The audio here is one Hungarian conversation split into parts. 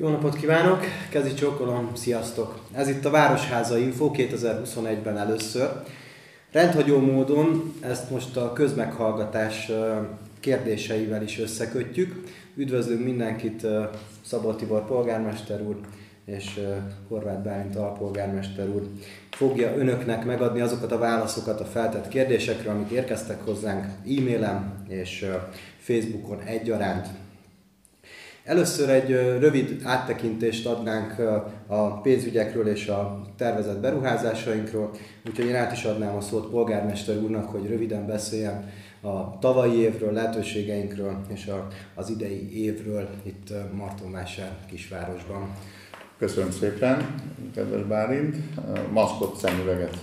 Jó napot kívánok! Kezi csókolom, sziasztok! Ez itt a Városháza Info 2021-ben először. Rendhagyó módon ezt most a közmeghallgatás kérdéseivel is összekötjük. Üdvözlünk mindenkit Szabó Tibor polgármester úr és Horváth Bálint alpolgármester úr fogja önöknek megadni azokat a válaszokat a feltett kérdésekre, amik érkeztek hozzánk e-mailen és Facebookon egyaránt. Először egy rövid áttekintést adnánk a pénzügyekről és a tervezett beruházásainkról, úgyhogy én át is adnám a szót polgármester úrnak, hogy röviden beszéljen a tavalyi évről, lehetőségeinkről és a, az idei évről itt Martonvásár kisvárosban. Köszönöm szépen, kedves Bálint. Maszkot szemüveget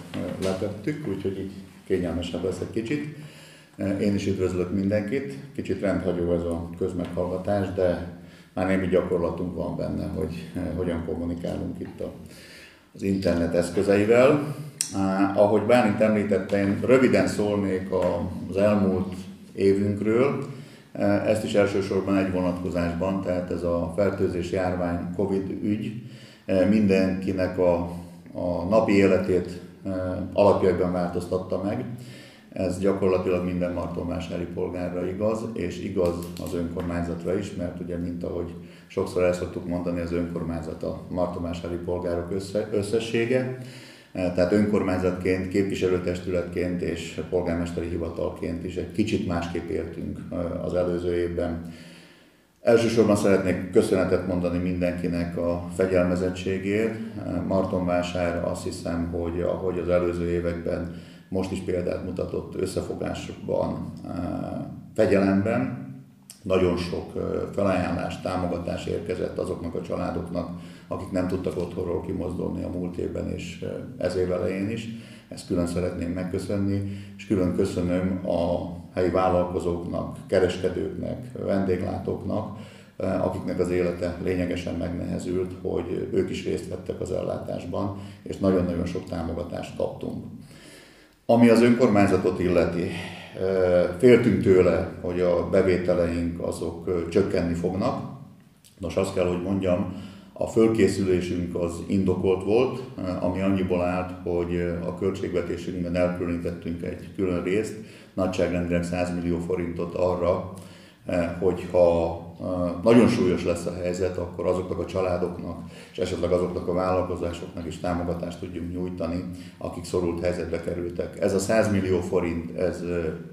letettük, úgyhogy így kényelmesebb lesz egy kicsit. Én is üdvözlök mindenkit. Kicsit rendhagyó ez a közmeghallgatás, de már némi gyakorlatunk van benne, hogy eh, hogyan kommunikálunk itt a, az internet eszközeivel. Ahogy Bálint említette, én röviden szólnék az elmúlt évünkről, eh, ezt is elsősorban egy vonatkozásban, tehát ez a fertőzés járvány Covid ügy eh, mindenkinek a, a napi életét alapjaiban változtatta meg. Ez gyakorlatilag minden martonvásári polgárra igaz, és igaz az önkormányzatra is, mert ugye, mint ahogy sokszor el szoktuk mondani, az önkormányzat a martonvásári polgárok össze, összessége. E, tehát önkormányzatként, képviselőtestületként és polgármesteri hivatalként is egy kicsit másképp éltünk e, az előző évben. Elsősorban szeretnék köszönetet mondani mindenkinek a fegyelmezettségért. E, Martonvásár azt hiszem, hogy ahogy az előző években most is példát mutatott összefogásokban, fegyelemben. Nagyon sok felajánlás, támogatás érkezett azoknak a családoknak, akik nem tudtak otthonról kimozdulni a múlt évben és ez év elején is. Ezt külön szeretném megköszönni, és külön köszönöm a helyi vállalkozóknak, kereskedőknek, vendéglátóknak, akiknek az élete lényegesen megnehezült, hogy ők is részt vettek az ellátásban, és nagyon-nagyon sok támogatást kaptunk. Ami az önkormányzatot illeti, féltünk tőle, hogy a bevételeink azok csökkenni fognak. Nos, azt kell, hogy mondjam, a fölkészülésünk az indokolt volt, ami annyiból állt, hogy a költségvetésünkben elkülönítettünk egy külön részt, nagyságrendileg 100 millió forintot arra, hogyha nagyon súlyos lesz a helyzet, akkor azoknak a családoknak és esetleg azoknak a vállalkozásoknak is támogatást tudjunk nyújtani, akik szorult helyzetbe kerültek. Ez a 100 millió forint, ez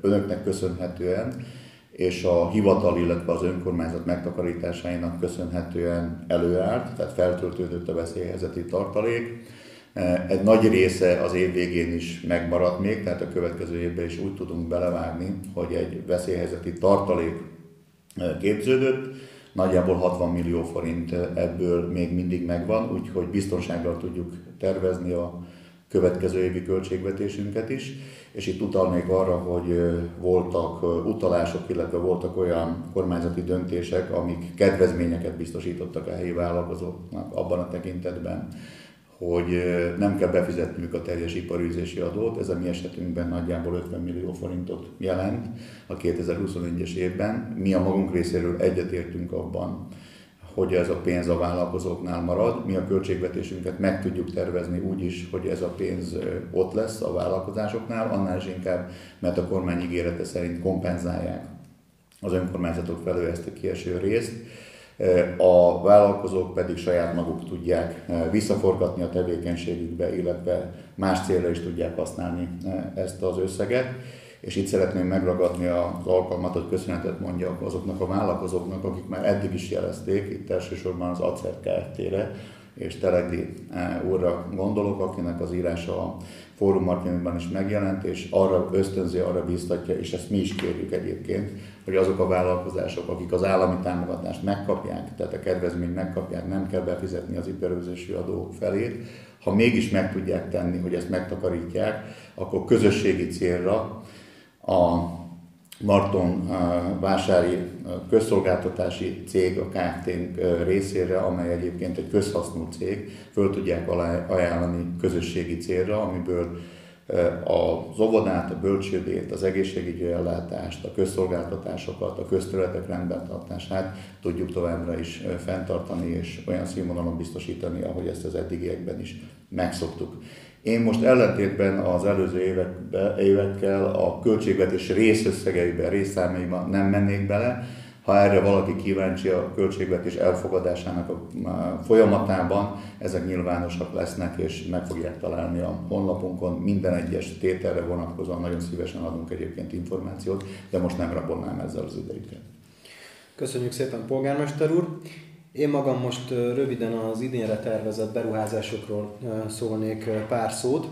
önöknek köszönhetően, és a hivatal, illetve az önkormányzat megtakarításainak köszönhetően előállt, tehát feltöltődött a veszélyhelyzeti tartalék. Egy nagy része az év végén is megmaradt még, tehát a következő évben is úgy tudunk belevágni, hogy egy veszélyhelyzeti tartalék képződött. Nagyjából 60 millió forint ebből még mindig megvan, úgyhogy biztonsággal tudjuk tervezni a következő évi költségvetésünket is. És itt utalnék arra, hogy voltak utalások, illetve voltak olyan kormányzati döntések, amik kedvezményeket biztosítottak a helyi vállalkozóknak abban a tekintetben, hogy nem kell befizetniük a teljes iparűzési adót, ez a mi esetünkben nagyjából 50 millió forintot jelent a 2021-es évben. Mi a magunk részéről egyetértünk abban, hogy ez a pénz a vállalkozóknál marad. Mi a költségvetésünket meg tudjuk tervezni úgy is, hogy ez a pénz ott lesz a vállalkozásoknál, annál is inkább, mert a kormány ígérete szerint kompenzálják az önkormányzatok felől ezt a kieső részt a vállalkozók pedig saját maguk tudják visszaforgatni a tevékenységükbe, illetve más célra is tudják használni ezt az összeget. És itt szeretném megragadni az alkalmat, hogy köszönetet mondjak azoknak a vállalkozóknak, akik már eddig is jelezték, itt elsősorban az ACER Kft-re, és Telegdi úrra gondolok, akinek az írása a Fórum Marketingban is megjelent, és arra ösztönzi, arra biztatja, és ezt mi is kérjük egyébként, hogy azok a vállalkozások, akik az állami támogatást megkapják, tehát a kedvezményt megkapják, nem kell befizetni az iparőzési adó felét, ha mégis meg tudják tenni, hogy ezt megtakarítják, akkor közösségi célra a Marton vásári közszolgáltatási cég a kft részére, amely egyébként egy közhasznú cég, föl tudják ajánlani közösségi célra, amiből az óvodát, a bölcsődét, az egészségügyi ellátást, a közszolgáltatásokat, a közterületek rendbentartását tudjuk továbbra is fenntartani és olyan színvonalon biztosítani, ahogy ezt az eddigiekben is megszoktuk. Én most ellentétben az előző évekbe, évekkel a költségvetés részösszegeiben, részszámaiban nem mennék bele, ha erre valaki kíváncsi a költségvetés elfogadásának a folyamatában, ezek nyilvánosak lesznek, és meg fogják találni a honlapunkon. Minden egyes tételre vonatkozóan nagyon szívesen adunk egyébként információt, de most nem rabolnám ezzel az idejüket. Köszönjük szépen, polgármester úr! Én magam most röviden az idénre tervezett beruházásokról szólnék pár szót.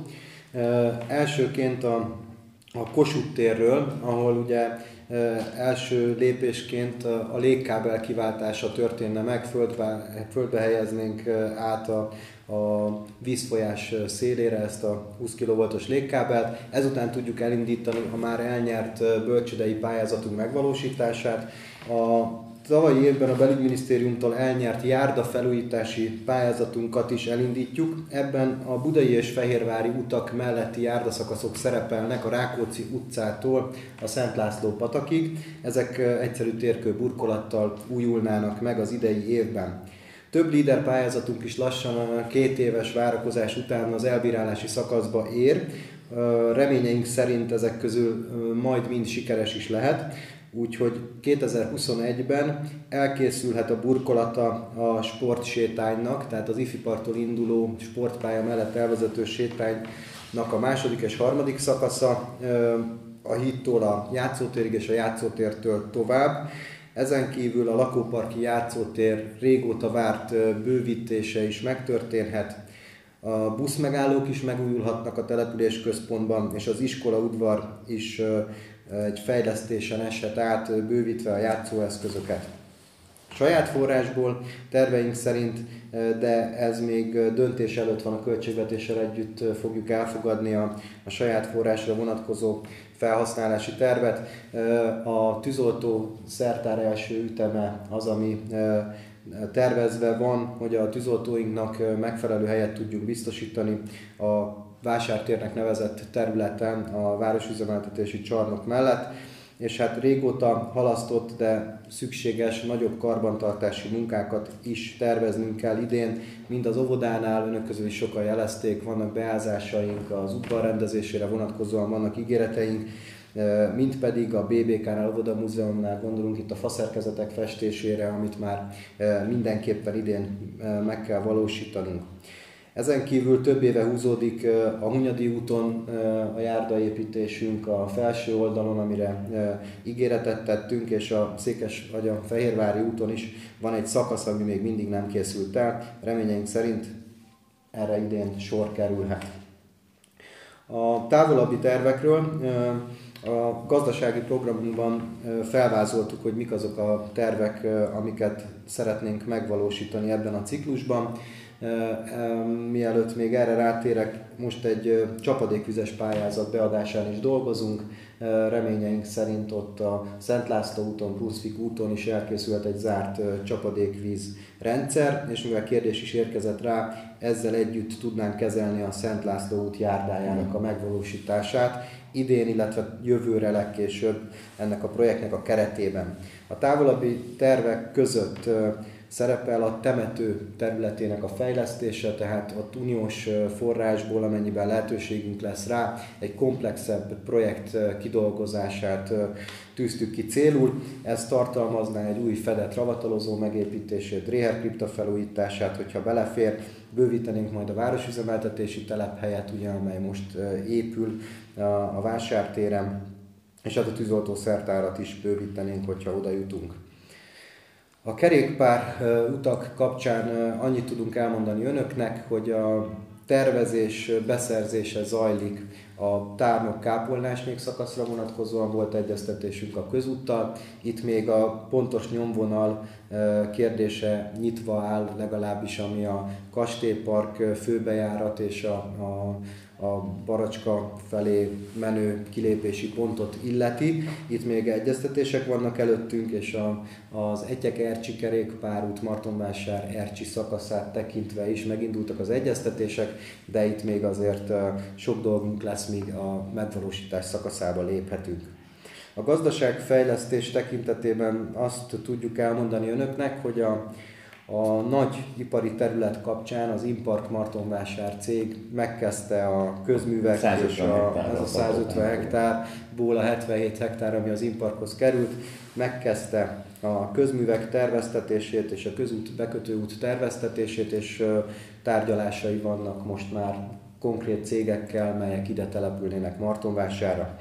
Elsőként a, a Kossuth térről, ahol ugye első lépésként a légkábel kiváltása történne meg, földbe, földbe helyeznénk át a, a vízfolyás szélére ezt a 20 kV-os légkábelt. Ezután tudjuk elindítani a már elnyert bölcsödei pályázatunk megvalósítását. A tavalyi évben a belügyminisztériumtól elnyert járda felújítási pályázatunkat is elindítjuk. Ebben a budai és fehérvári utak melletti járdaszakaszok szerepelnek a Rákóczi utcától a Szent László patakig. Ezek egyszerű térkő burkolattal újulnának meg az idei évben. Több líder pályázatunk is lassan a két éves várakozás után az elbírálási szakaszba ér. Reményeink szerint ezek közül majd mind sikeres is lehet. Úgyhogy 2021-ben elkészülhet a burkolata a sportsétánynak, tehát az ifipartól induló sportpálya mellett elvezető sétánynak a második és harmadik szakasza, a hittól a játszótérig és a játszótértől tovább. Ezen kívül a lakóparki játszótér régóta várt bővítése is megtörténhet. A buszmegállók is megújulhatnak a település központban, és az iskola udvar is egy fejlesztésen eshet át, bővítve a játszóeszközöket. Saját forrásból terveink szerint, de ez még döntés előtt van a költségvetéssel együtt fogjuk elfogadni a, a saját forrásra vonatkozó felhasználási tervet. A tűzoltó szertár első üteme az, ami tervezve van, hogy a tűzoltóinknak megfelelő helyet tudjuk biztosítani a vásártérnek nevezett területen a városüzemeltetési csarnok mellett, és hát régóta halasztott, de szükséges nagyobb karbantartási munkákat is terveznünk kell idén. Mind az óvodánál, önök közül is sokan jelezték, vannak beázásaink, az udvarrendezésére vonatkozóan vannak ígéreteink, mint pedig a BBK-nál, Óvoda Múzeumnál gondolunk itt a faszerkezetek festésére, amit már mindenképpen idén meg kell valósítanunk. Ezen kívül több éve húzódik a Hunyadi úton a járdaépítésünk a felső oldalon, amire ígéretet tettünk, és a Székes vagy a Fehérvári úton is van egy szakasz, ami még mindig nem készült el. Reményeink szerint erre idén sor kerülhet. A távolabbi tervekről a gazdasági programunkban felvázoltuk, hogy mik azok a tervek, amiket szeretnénk megvalósítani ebben a ciklusban. Mielőtt még erre rátérek, most egy csapadékvizes pályázat beadásán is dolgozunk. Reményeink szerint ott a Szent László úton, Brunswick úton is elkészült egy zárt csapadékvíz rendszer, és mivel kérdés is érkezett rá, ezzel együtt tudnánk kezelni a Szent László út járdájának a megvalósítását idén, illetve jövőre legkésőbb ennek a projektnek a keretében. A távolabbi tervek között szerepel a temető területének a fejlesztése, tehát ott uniós forrásból, amennyiben lehetőségünk lesz rá, egy komplexebb projekt kidolgozását tűztük ki célul. Ez tartalmazná egy új fedett ravatalozó megépítését, Réherkripta felújítását, hogyha belefér, bővítenénk majd a városüzemeltetési telephelyet, ugye, amely most épül a vásártéren, és hát a tűzoltó szertárat is bővítenénk, hogyha oda jutunk. A kerékpár utak kapcsán annyit tudunk elmondani önöknek, hogy a tervezés beszerzése zajlik a tárnok kápolnásnék szakaszra vonatkozóan volt egyeztetésünk a közúttal. Itt még a pontos nyomvonal kérdése nyitva áll, legalábbis ami a Kastélypark főbejárat és a, a, a Baracska felé menő kilépési pontot illeti. Itt még egyeztetések vannak előttünk, és a, az Egyek Ercsi kerékpárút Martonvásár Ercsi szakaszát tekintve is megindultak az egyeztetések, de itt még azért sok dolgunk lesz, míg a megvalósítás szakaszába léphetünk. A gazdaságfejlesztés tekintetében azt tudjuk elmondani önöknek, hogy a, a nagy ipari terület kapcsán az Impark Martonvásár cég megkezdte a közművek és a, ez a 150 hektárból a 77 hektár, ami az Imparkhoz került, megkezdte a közművek terveztetését és a közút bekötőút terveztetését, és tárgyalásai vannak most már konkrét cégekkel, melyek ide települnének Martonvására.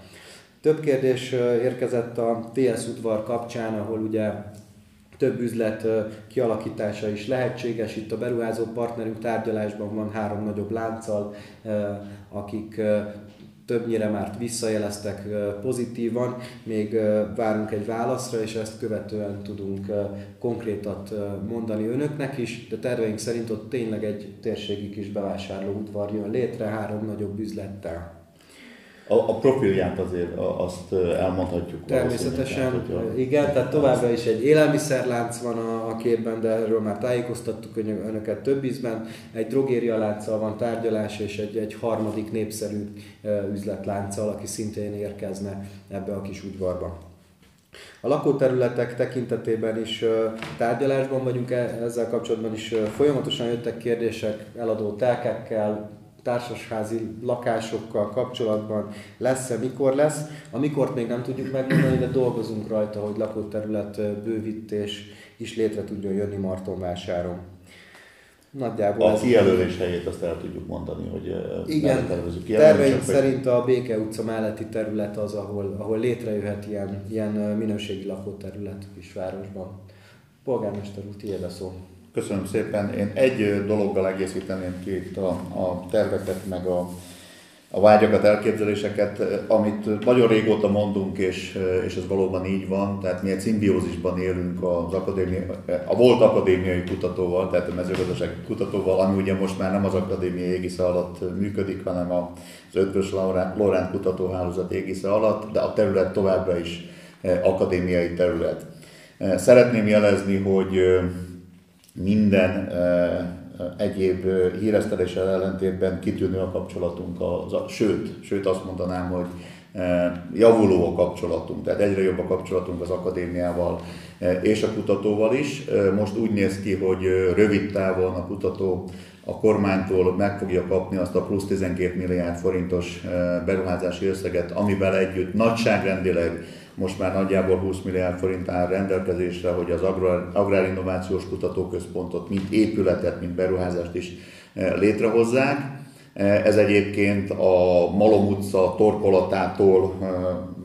Több kérdés érkezett a TS udvar kapcsán, ahol ugye több üzlet kialakítása is lehetséges. Itt a beruházó partnerünk tárgyalásban van három nagyobb lánccal, akik többnyire már visszajeleztek pozitívan, még várunk egy válaszra, és ezt követően tudunk konkrétat mondani önöknek is, de terveink szerint ott tényleg egy térségi kis bevásárló udvar jön létre három nagyobb üzlettel. A, a profilját azért azt elmondhatjuk. Természetesen, tehát, igen, tehát továbbra is egy élelmiszerlánc van a, a képben, de erről már tájékoztattuk önöket több ízben. Egy drogéria lánccal van tárgyalás, és egy, egy harmadik népszerű üzletlánccal, aki szintén érkezne ebbe a kis udvarba. A lakóterületek tekintetében is tárgyalásban vagyunk e, ezzel kapcsolatban is folyamatosan jöttek kérdések eladó telkekkel, társasházi lakásokkal kapcsolatban lesz-e, mikor lesz. A mikort még nem tudjuk megmondani, de dolgozunk rajta, hogy lakóterület bővítés is létre tudjon jönni Martonvásáron. Nagyjából a kijelölés helyét azt el tudjuk mondani, hogy Igen, terveink szerint a Béke utca melletti terület az, ahol, ahol létrejöhet ilyen, ilyen minőségi lakóterület kisvárosban. Polgármester úr, tiéd a szó. Köszönöm szépen. Én egy dologgal egészíteném ki itt a, a terveket, meg a, a vágyakat, elképzeléseket, amit nagyon régóta mondunk, és, és ez valóban így van, tehát mi egy szimbiózisban élünk az akadémia, a volt akadémiai kutatóval, tehát a mezőgazdasági kutatóval, ami ugye most már nem az akadémia égisze alatt működik, hanem az Ötvös Loránt Kutatóhálózat égisze alatt, de a terület továbbra is akadémiai terület. Szeretném jelezni, hogy minden egyéb híreszteléssel ellentétben kitűnő a kapcsolatunk, a, sőt, sőt azt mondanám, hogy javuló a kapcsolatunk, tehát egyre jobb a kapcsolatunk az akadémiával és a kutatóval is. Most úgy néz ki, hogy rövid távon a kutató a kormánytól meg fogja kapni azt a plusz 12 milliárd forintos beruházási összeget, amivel együtt nagyságrendileg most már nagyjából 20 milliárd forint áll rendelkezésre, hogy az Agrár, Agrárinnovációs Kutatóközpontot, mint épületet, mint beruházást is eh, létrehozzák. Eh, ez egyébként a Malom utca torkolatától eh,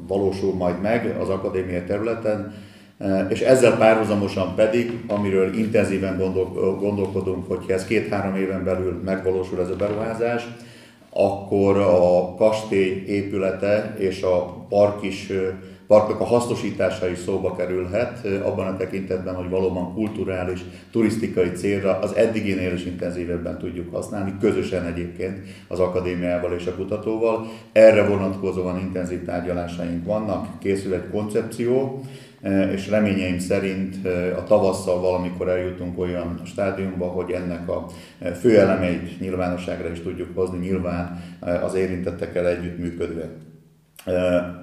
valósul majd meg az akadémia területen, és ezzel párhuzamosan pedig, amiről intenzíven gondol, gondolkodunk, hogyha ez két-három éven belül megvalósul ez a beruházás, akkor a kastély épülete és a park is parknak a hasznosítása is szóba kerülhet, abban a tekintetben, hogy valóban kulturális, turisztikai célra az eddiginél is intenzívebben tudjuk használni, közösen egyébként az akadémiával és a kutatóval. Erre vonatkozóan intenzív tárgyalásaink vannak, készül egy koncepció, és reményeim szerint a tavasszal valamikor eljutunk olyan stádiumba, hogy ennek a fő elemeit nyilvánosságra is tudjuk hozni, nyilván az érintettekkel együttműködve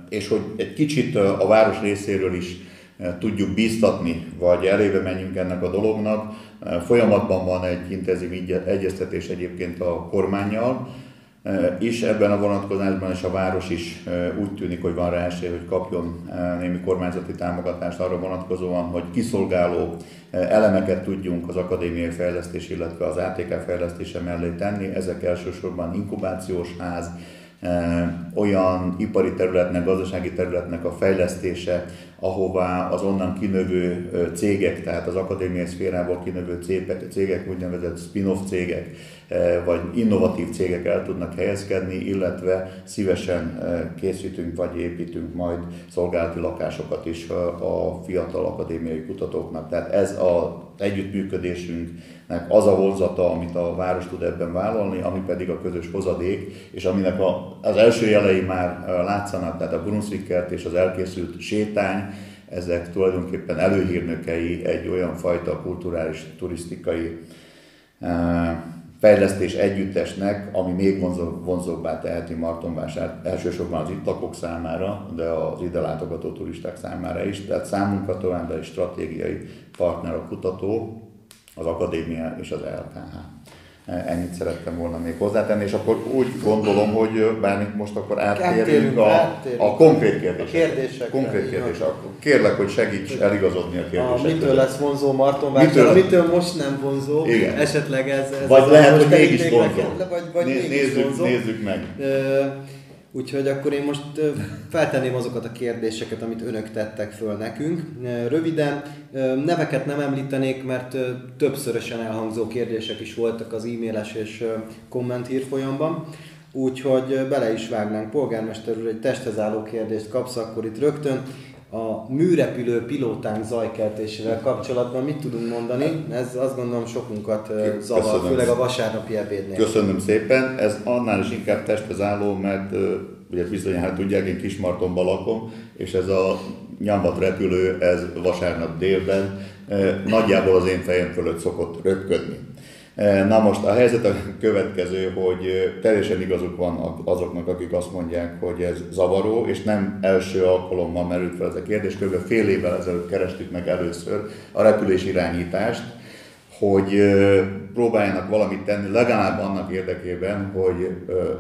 és hogy egy kicsit a város részéről is tudjuk bíztatni, vagy elébe menjünk ennek a dolognak. Folyamatban van egy intenzív egyeztetés egyébként a kormányjal, is ebben a vonatkozásban, és a város is úgy tűnik, hogy van rá esély, hogy kapjon némi kormányzati támogatást arra vonatkozóan, hogy kiszolgáló elemeket tudjunk az akadémiai fejlesztés, illetve az ATK fejlesztése mellé tenni. Ezek elsősorban inkubációs ház, olyan ipari területnek, gazdasági területnek a fejlesztése, ahová az onnan kinövő cégek, tehát az akadémiai szférából kinövő cégek, úgynevezett spin-off cégek, vagy innovatív cégek el tudnak helyezkedni, illetve szívesen készítünk vagy építünk majd szolgálati lakásokat is a fiatal akadémiai kutatóknak. Tehát ez az együttműködésünknek az a vonzata, amit a város tud ebben vállalni, ami pedig a közös hozadék, és aminek a, az első jelei már látszanak, tehát a Brunswickert és az elkészült sétány, ezek tulajdonképpen előhírnökei egy olyan fajta kulturális, turisztikai fejlesztés együttesnek, ami még vonzó, vonzóbbá teheti Martonvásárt elsősorban az itt lakók számára, de az ide látogató turisták számára is. Tehát számunkra továbbra is stratégiai partner a kutató, az akadémia és az LKH. Ennyit szerettem volna még hozzátenni, és akkor úgy gondolom, hogy bár most akkor áttérünk a, a konkrét kérdésekre. Kérdések konkrét kérdés. Kérlek, hogy segíts eligazodni a kérdésekre. A mitől lesz vonzó Martonvásár, mitől most nem vonzó, Igen. esetleg ez, ez Vagy lehet, hogy mégis vonzó. Vagy, vagy Né, mégis nézzük, vonzó. nézzük meg. Úgyhogy akkor én most feltenném azokat a kérdéseket, amit önök tettek föl nekünk. Röviden, neveket nem említenék, mert többszörösen elhangzó kérdések is voltak az e-mailes és komment hírfolyamban. Úgyhogy bele is vágnánk. Polgármester úr, egy testhez álló kérdést kapsz, akkor itt rögtön a műrepülő pilótánk zajkeltésével kapcsolatban mit tudunk mondani? Ez azt gondolom sokunkat zavar, Köszönöm. főleg a vasárnapi ebédnél. Köszönöm szépen. Ez annál is inkább testhez álló, mert ugye bizonyára tudják, én Kismartonban lakom, és ez a nyambat repülő, ez vasárnap délben nagyjából az én fejem fölött szokott röpködni. E, na most a helyzet a következő, hogy teljesen igazuk van azoknak, akik azt mondják, hogy ez zavaró, és nem első alkalommal merült fel ez a kérdés, kb. fél évvel ezelőtt kerestük meg először a repülés irányítást, hogy próbáljanak valamit tenni, legalább annak érdekében, hogy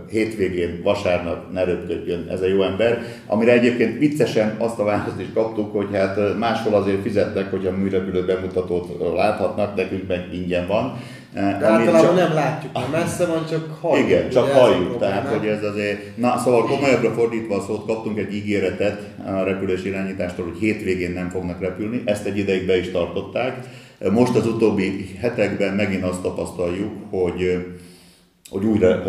hétvégén, vasárnap ne röpködjön ez a jó ember, amire egyébként viccesen azt a választ is kaptuk, hogy hát máshol azért fizetnek, hogy a műrepülő bemutatót láthatnak, nekünk meg ingyen van. De általában csak, nem látjuk, mert messze van, csak halljuk. Igen, csak halljuk, tehát hogy ez azért... Na, szóval komolyabbra fordítva a szót, kaptunk egy ígéretet a repülés irányítástól, hogy hétvégén nem fognak repülni, ezt egy ideig be is tartották. Most az utóbbi hetekben megint azt tapasztaljuk, hogy hogy újra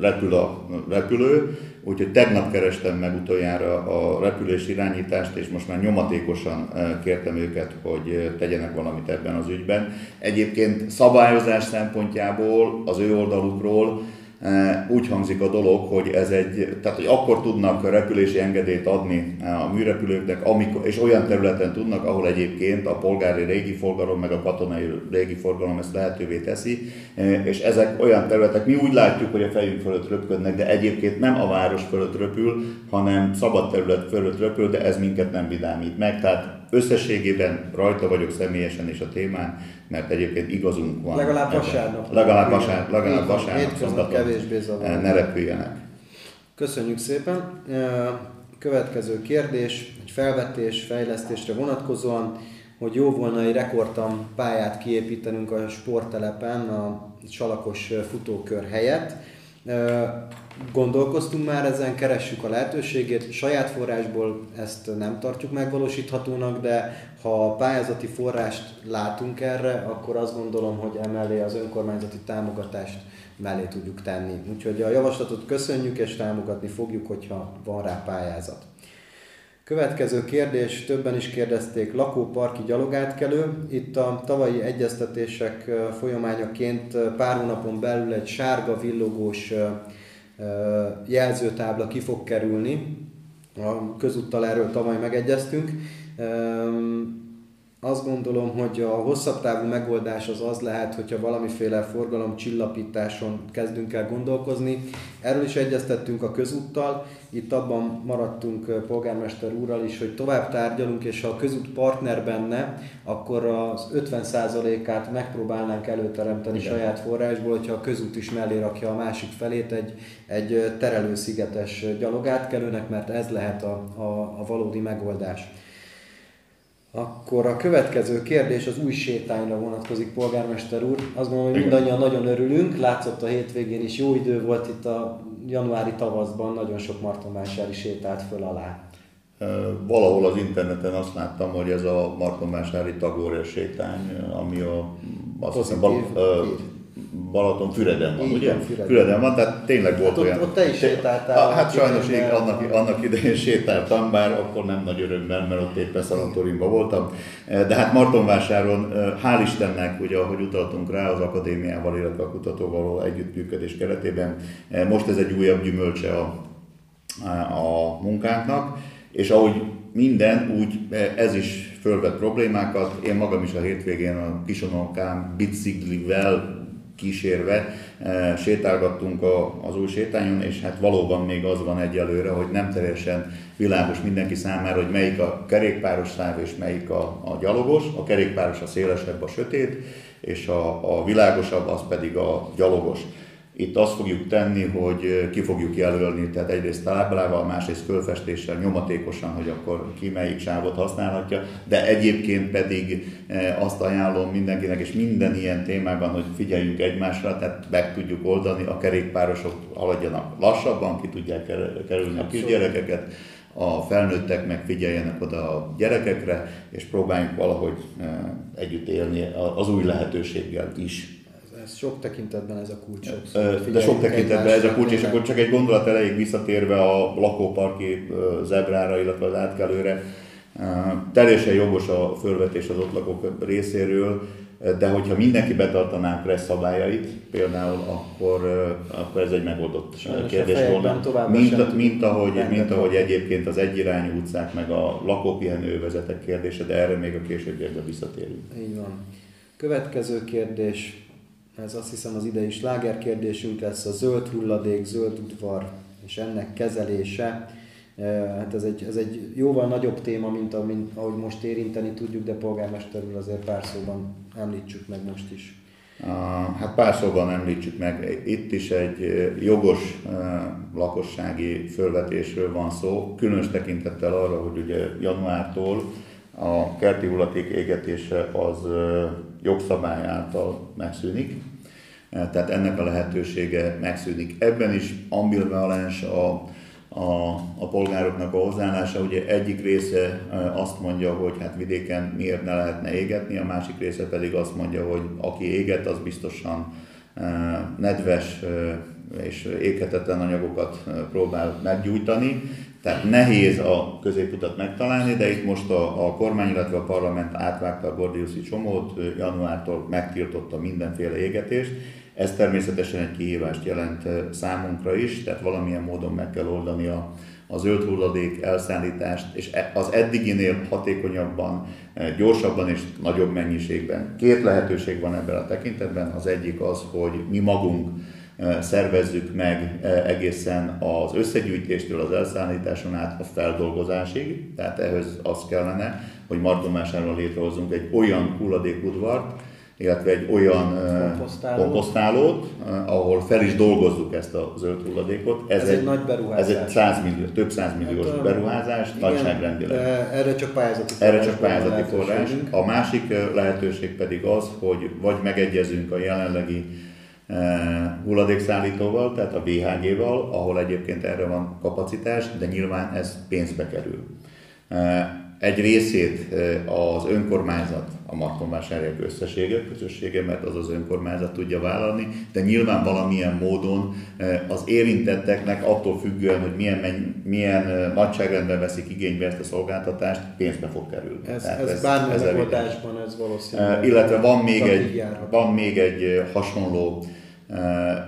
repül a repülő, úgyhogy tegnap kerestem meg utoljára a repülés irányítást, és most már nyomatékosan kértem őket, hogy tegyenek valamit ebben az ügyben. Egyébként szabályozás szempontjából az ő oldalukról úgy hangzik a dolog, hogy ez egy, tehát hogy akkor tudnak repülési engedélyt adni eh, a műrepülőknek, amikor, és olyan területen tudnak, ahol egyébként a polgári régiforgalom meg a katonai régiforgalom ezt lehetővé teszi, eh, és ezek olyan területek, mi úgy látjuk, hogy a fejünk fölött röpködnek, de egyébként nem a város fölött röpül, hanem szabad terület fölött röpül, de ez minket nem vidámít meg, tehát összességében rajta vagyok személyesen is a témán, mert egyébként igazunk van. Legalább vasárnap. Legalább vasárnap, legalább vasárnap, kevésbé zavar. Ne repüljenek. Köszönjük szépen. Következő kérdés, egy felvetés, fejlesztésre vonatkozóan, hogy jó volna egy rekordtam pályát kiépítenünk a sporttelepen a salakos futókör helyett. Gondolkoztunk már ezen, keressük a lehetőségét, saját forrásból ezt nem tartjuk megvalósíthatónak, de ha pályázati forrást látunk erre, akkor azt gondolom, hogy emellé az önkormányzati támogatást mellé tudjuk tenni. Úgyhogy a javaslatot köszönjük és támogatni fogjuk, hogyha van rá pályázat. Következő kérdés, többen is kérdezték, lakóparki gyalogátkelő. Itt a tavalyi egyeztetések folyamányaként pár hónapon belül egy sárga villogós jelzőtábla ki fog kerülni. A közúttal erről tavaly megegyeztünk. Azt gondolom, hogy a hosszabb távú megoldás az az lehet, hogyha valamiféle forgalom csillapításon kezdünk el gondolkozni. Erről is egyeztettünk a közúttal, itt abban maradtunk polgármester úrral is, hogy tovább tárgyalunk, és ha a közút partner benne, akkor az 50%-át megpróbálnánk előteremteni Igen. saját forrásból, hogyha a közút is mellé rakja a másik felét egy, egy terelőszigetes gyalogátkelőnek, mert ez lehet a, a, a valódi megoldás. Akkor a következő kérdés az új sétányra vonatkozik, polgármester úr. Azt gondolom, hogy mindannyian nagyon örülünk. Látszott a hétvégén is, jó idő volt itt a januári tavaszban, nagyon sok martonvásári sétált föl alá. Valahol az interneten azt láttam, hogy ez a Martonvásári Tagória sétány, ami a azt hiszem, bal, Balaton Füreden van, Így ugye? Van, Füreden. Füreden van, tehát tényleg volt hát olyan. Ott, ott te is sétáltál. Hát sajnos én annak, annak idején sétáltam, bár akkor nem nagy örömmel, mert ott éppen Szalontorinban voltam. De hát Martonvásáron, hál' Istennek, ugye ahogy utaltunk rá az akadémiával, illetve a kutatóval együttműködés keretében, most ez egy újabb gyümölcse a, a munkánknak, és ahogy minden, úgy ez is fölvett problémákat. Én magam is a hétvégén a kisonokám biciklivel kísérve e, sétálgattunk a, az új sétányon, és hát valóban még az van egyelőre, hogy nem teljesen világos mindenki számára, hogy melyik a kerékpáros száv és melyik a, a gyalogos. A kerékpáros a szélesebb, a sötét, és a, a világosabb az pedig a gyalogos. Itt azt fogjuk tenni, hogy ki fogjuk jelölni, tehát egyrészt táblával, másrészt fölfestéssel, nyomatékosan, hogy akkor ki melyik sávot használhatja, de egyébként pedig azt ajánlom mindenkinek, és minden ilyen témában, hogy figyeljünk egymásra, tehát meg tudjuk oldani, a kerékpárosok haladjanak lassabban, ki tudják kerülni a kisgyerekeket, a felnőttek meg figyeljenek oda a gyerekekre, és próbáljunk valahogy együtt élni az új lehetőséggel is sok tekintetben ez a kulcs. De sok tekintetben ez a kulcs, és akkor csak egy gondolat elejéig visszatérve a lakóparki zebrára, illetve az átkelőre. Teljesen jogos a fölvetés az ott lakók részéről, de hogyha mindenki betartaná a szabályait, például, akkor, akkor ez egy megoldott Sajnos kérdés volna. Mint, mint, ahogy, mint ahogy egyébként az egyirányú utcák, meg a lakópihenővezetek kérdése, de erre még a későbbiekben visszatérünk. Így van. Következő kérdés ez azt hiszem az idei sláger kérdésünk lesz, a zöld hulladék, zöld udvar és ennek kezelése. E, hát ez egy, ez egy jóval nagyobb téma, mint amin, ahogy most érinteni tudjuk, de polgármester úr azért pár szóban említsük meg most is. Hát pár szóban említsük meg, itt is egy jogos lakossági fölvetésről van szó, különös tekintettel arra, hogy ugye januártól a kerti hulladék égetése az jogszabály által megszűnik, tehát ennek a lehetősége megszűnik. Ebben is ambivalens a, a, a polgároknak a hozzáállása. Ugye egyik része azt mondja, hogy hát vidéken miért ne lehetne égetni, a másik része pedig azt mondja, hogy aki éget, az biztosan nedves és éghetetlen anyagokat próbál meggyújtani. Tehát nehéz a középutat megtalálni, de itt most a, a kormány, illetve a parlament átvágta a Gordiuszi csomót, januártól megtiltotta mindenféle égetést. Ez természetesen egy kihívást jelent számunkra is, tehát valamilyen módon meg kell oldani a, a zöld hulladék elszállítást, és e, az eddiginél hatékonyabban, gyorsabban és nagyobb mennyiségben. Két lehetőség van ebben a tekintetben. Az egyik az, hogy mi magunk szervezzük meg egészen az összegyűjtéstől az elszállításon át a feldolgozásig, tehát ehhez az kellene, hogy Martonvásáron létrehozunk egy olyan hulladékudvart, illetve egy olyan komposztálót, komposztálót ahol fel is dolgozzuk ezt a zöld hulladékot. Ez, ez egy, egy nagy beruházás. Ez egy 100 millió, több milliós hát, beruházás, igen, nagyságrendileg. Erre csak pályázati forrás. Erre csak pályázati forrás. A másik lehetőség pedig az, hogy vagy megegyezünk a jelenlegi hulladékszállítóval, tehát a BHG-val, ahol egyébként erre van kapacitás, de nyilván ez pénzbe kerül. Egy részét az önkormányzat, a Martonvásárhelyek összessége, közössége, mert az az önkormányzat tudja vállalni, de nyilván valamilyen módon az érintetteknek attól függően, hogy milyen, milyen nagyságrendben veszik igénybe ezt a szolgáltatást, pénzbe fog kerülni. Ez, ez, ez bármilyen megoldásban ez valószínűleg. Illetve van még, egy, van még egy hasonló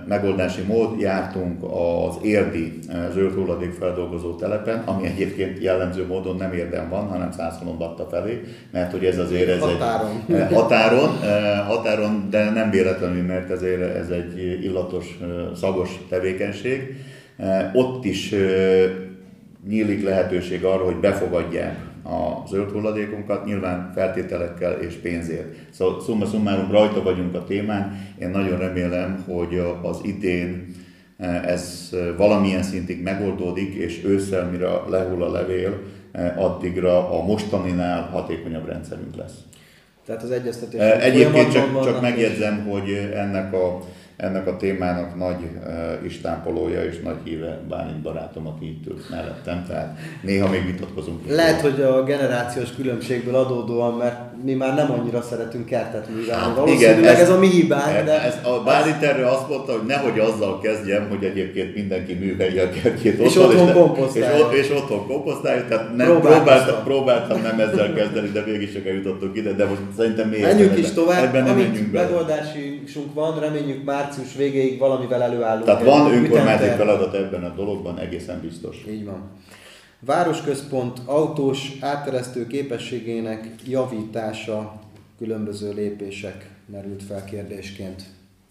megoldási mód, jártunk az érdi zöld hulladék feldolgozó telepen, ami egyébként jellemző módon nem érdem van, hanem Szászolombatta felé, mert hogy ez azért ez határon. egy határon, határon, de nem véletlenül, mert ezért ez egy illatos, szagos tevékenység. Ott is nyílik lehetőség arra, hogy befogadják a zöld hulladékunkat, nyilván feltételekkel és pénzért. Szóval szumma summarum rajta vagyunk a témán, én nagyon remélem, hogy az idén e, ez valamilyen szintig megoldódik, és ősszel, mire lehull a levél, e, addigra a mostaninál hatékonyabb rendszerünk lesz. Tehát az egyeztetés. E, egyébként csak, csak megjegyzem, hogy ennek a ennek a témának nagy uh, istápolója és nagy híve Bálint barátom, aki itt ült mellettem, tehát néha még vitatkozunk. Lehet, hogy a generációs különbségből adódóan, mert mi már nem annyira szeretünk kertet művelni. Hát, Valószínűleg igen, ez, ez a mi hibánk, de... Ez, a Bálint erről azt mondta, hogy nehogy azzal kezdjem, hogy egyébként mindenki művelje a kertjét és otthon, otthon komposztálja. És, és, otthon komposztálja, tehát nem, próbáltam, próbáltam nem ezzel kezdeni, de végig csak eljutottunk ide, de most szerintem még Menjünk is tovább, amíg megoldásunk van, reményük március végéig valamivel előállunk. Tehát van önkormányzati feladat ebben a dologban, egészen biztos. Így van. Városközpont autós átteresztő képességének javítása, különböző lépések merült fel kérdésként.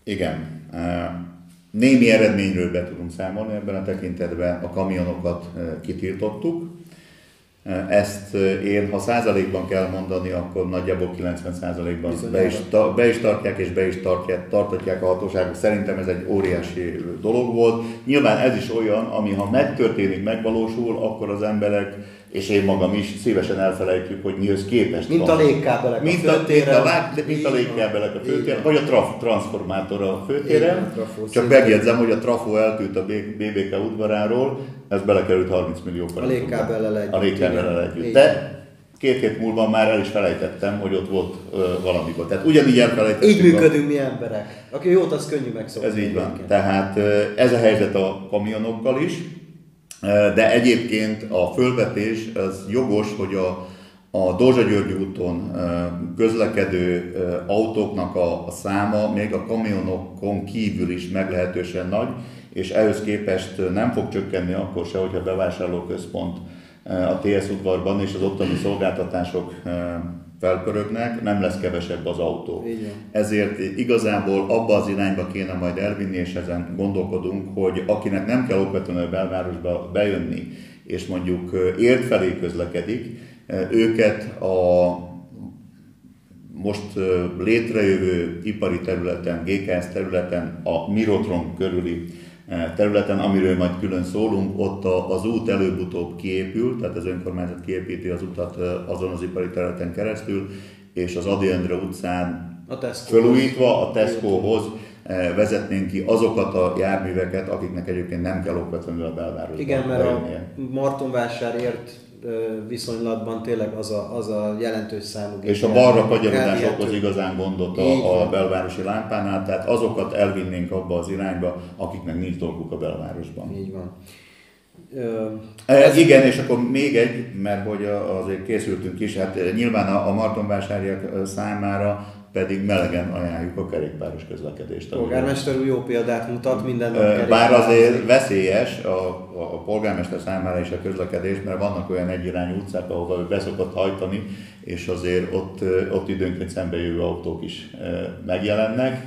Igen. Némi eredményről be tudunk számolni ebben a tekintetben. A kamionokat kitiltottuk, ezt én, ha százalékban kell mondani, akkor nagyjából 90 százalékban be is, ta, be is tartják és be is tartják, tartatják a hatóságok. Szerintem ez egy óriási dolog volt. Nyilván ez is olyan, ami ha megtörténik, megvalósul, akkor az emberek és én magam is szívesen elfelejtjük, hogy mihez képest Mint van. a légkábelek mint a főtéren. Mint a, mint a légkábelek a főtéren, vagy a traf, transformátor a főtéren. Csak megjegyzem, hogy a trafo eltűnt a BBK udvaráról, ez belekerült 30 millió forintba. A légkábellel együtt. A légkábellel együtt. De két hét múlva már el is felejtettem, hogy ott volt uh, valamikor. Tehát ugyanígy elfelejtettük. Így működünk a... mi emberek. Aki jót, az könnyű megszokni. Ez így van. Tehát uh, ez a helyzet a kamionokkal is de egyébként a fölvetés az jogos, hogy a, a Dózsa György úton közlekedő autóknak a, a száma még a kamionokon kívül is meglehetősen nagy, és ehhez képest nem fog csökkenni akkor se, hogyha bevásárlóközpont a TS udvarban és az ottani szolgáltatások felpörögnek, nem lesz kevesebb az autó. Ezért igazából abba az irányba kéne majd elvinni, és ezen gondolkodunk, hogy akinek nem kell okvetlenül a belvárosba bejönni, és mondjuk ért felé közlekedik, őket a most létrejövő ipari területen, GKS területen, a Mirotron körüli területen, amiről majd külön szólunk, ott az út előbb-utóbb kiépül, tehát az önkormányzat kiépíti az utat e, azon az ipari területen keresztül, és az Adi Endre utcán a felújítva a Tescohoz e, vezetnénk ki azokat a járműveket, akiknek egyébként nem kell okvetlenül a belvárosban Igen, mert a Martonvásárért viszonylatban tényleg az a, az a jelentős számú És a balra kagyarodás okoz igazán gondot a, a belvárosi lámpánál, tehát azokat elvinnénk abba az irányba, akiknek nincs dolguk a belvárosban. Így van. Ez igen, és akkor még egy, mert hogy azért készültünk is, hát nyilván a, a Martonvásáriak számára pedig melegen ajánljuk a kerékpáros közlekedést. A polgármester úr jó példát mutat minden nap Bár azért veszélyes a, a, a polgármester számára is a közlekedés, mert vannak olyan egyirányú utcák, ahova ő beszokott hajtani, és azért ott, ott időnként szembe jövő autók is megjelennek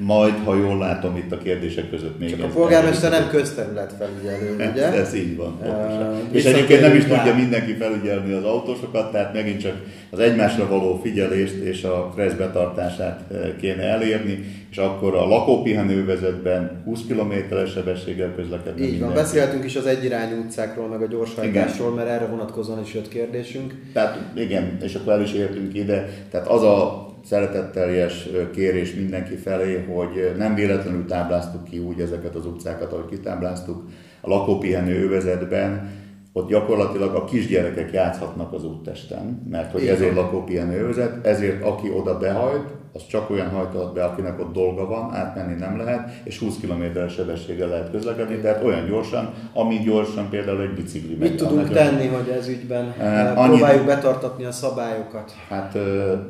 majd, ha jól látom itt a kérdések között még Csak a polgármester nem közterület felügyelő, ugye? Ez így van. Uh, és egyébként nem is rá. tudja mindenki felügyelni az autósokat, tehát megint csak az egymásra való figyelést és a stressz betartását kéne elérni, és akkor a lakópihenővezetben 20 km-es sebességgel közlekedni. Így van, beszéltünk is az egyirányú utcákról, meg a gyorshajtásról, mert erre vonatkozóan is jött kérdésünk. Tehát igen, és akkor el is értünk ide. Tehát az a szeretetteljes kérés mindenki felé, hogy nem véletlenül tábláztuk ki úgy ezeket az utcákat, ahogy kitábláztuk a lakópihenő övezetben, ott gyakorlatilag a kisgyerekek játszhatnak az úttesten, mert hogy ezért lakópihenő övezet, ezért aki oda behajt, az csak olyan hajtott be, akinek ott dolga van, átmenni nem lehet, és 20 km-es sebességgel lehet közlekedni, tehát olyan gyorsan, ami gyorsan például egy bicikli Mit tudunk nagyon. tenni, hogy ez ügyben uh, próbáljuk annyit, betartatni a szabályokat? Hát uh,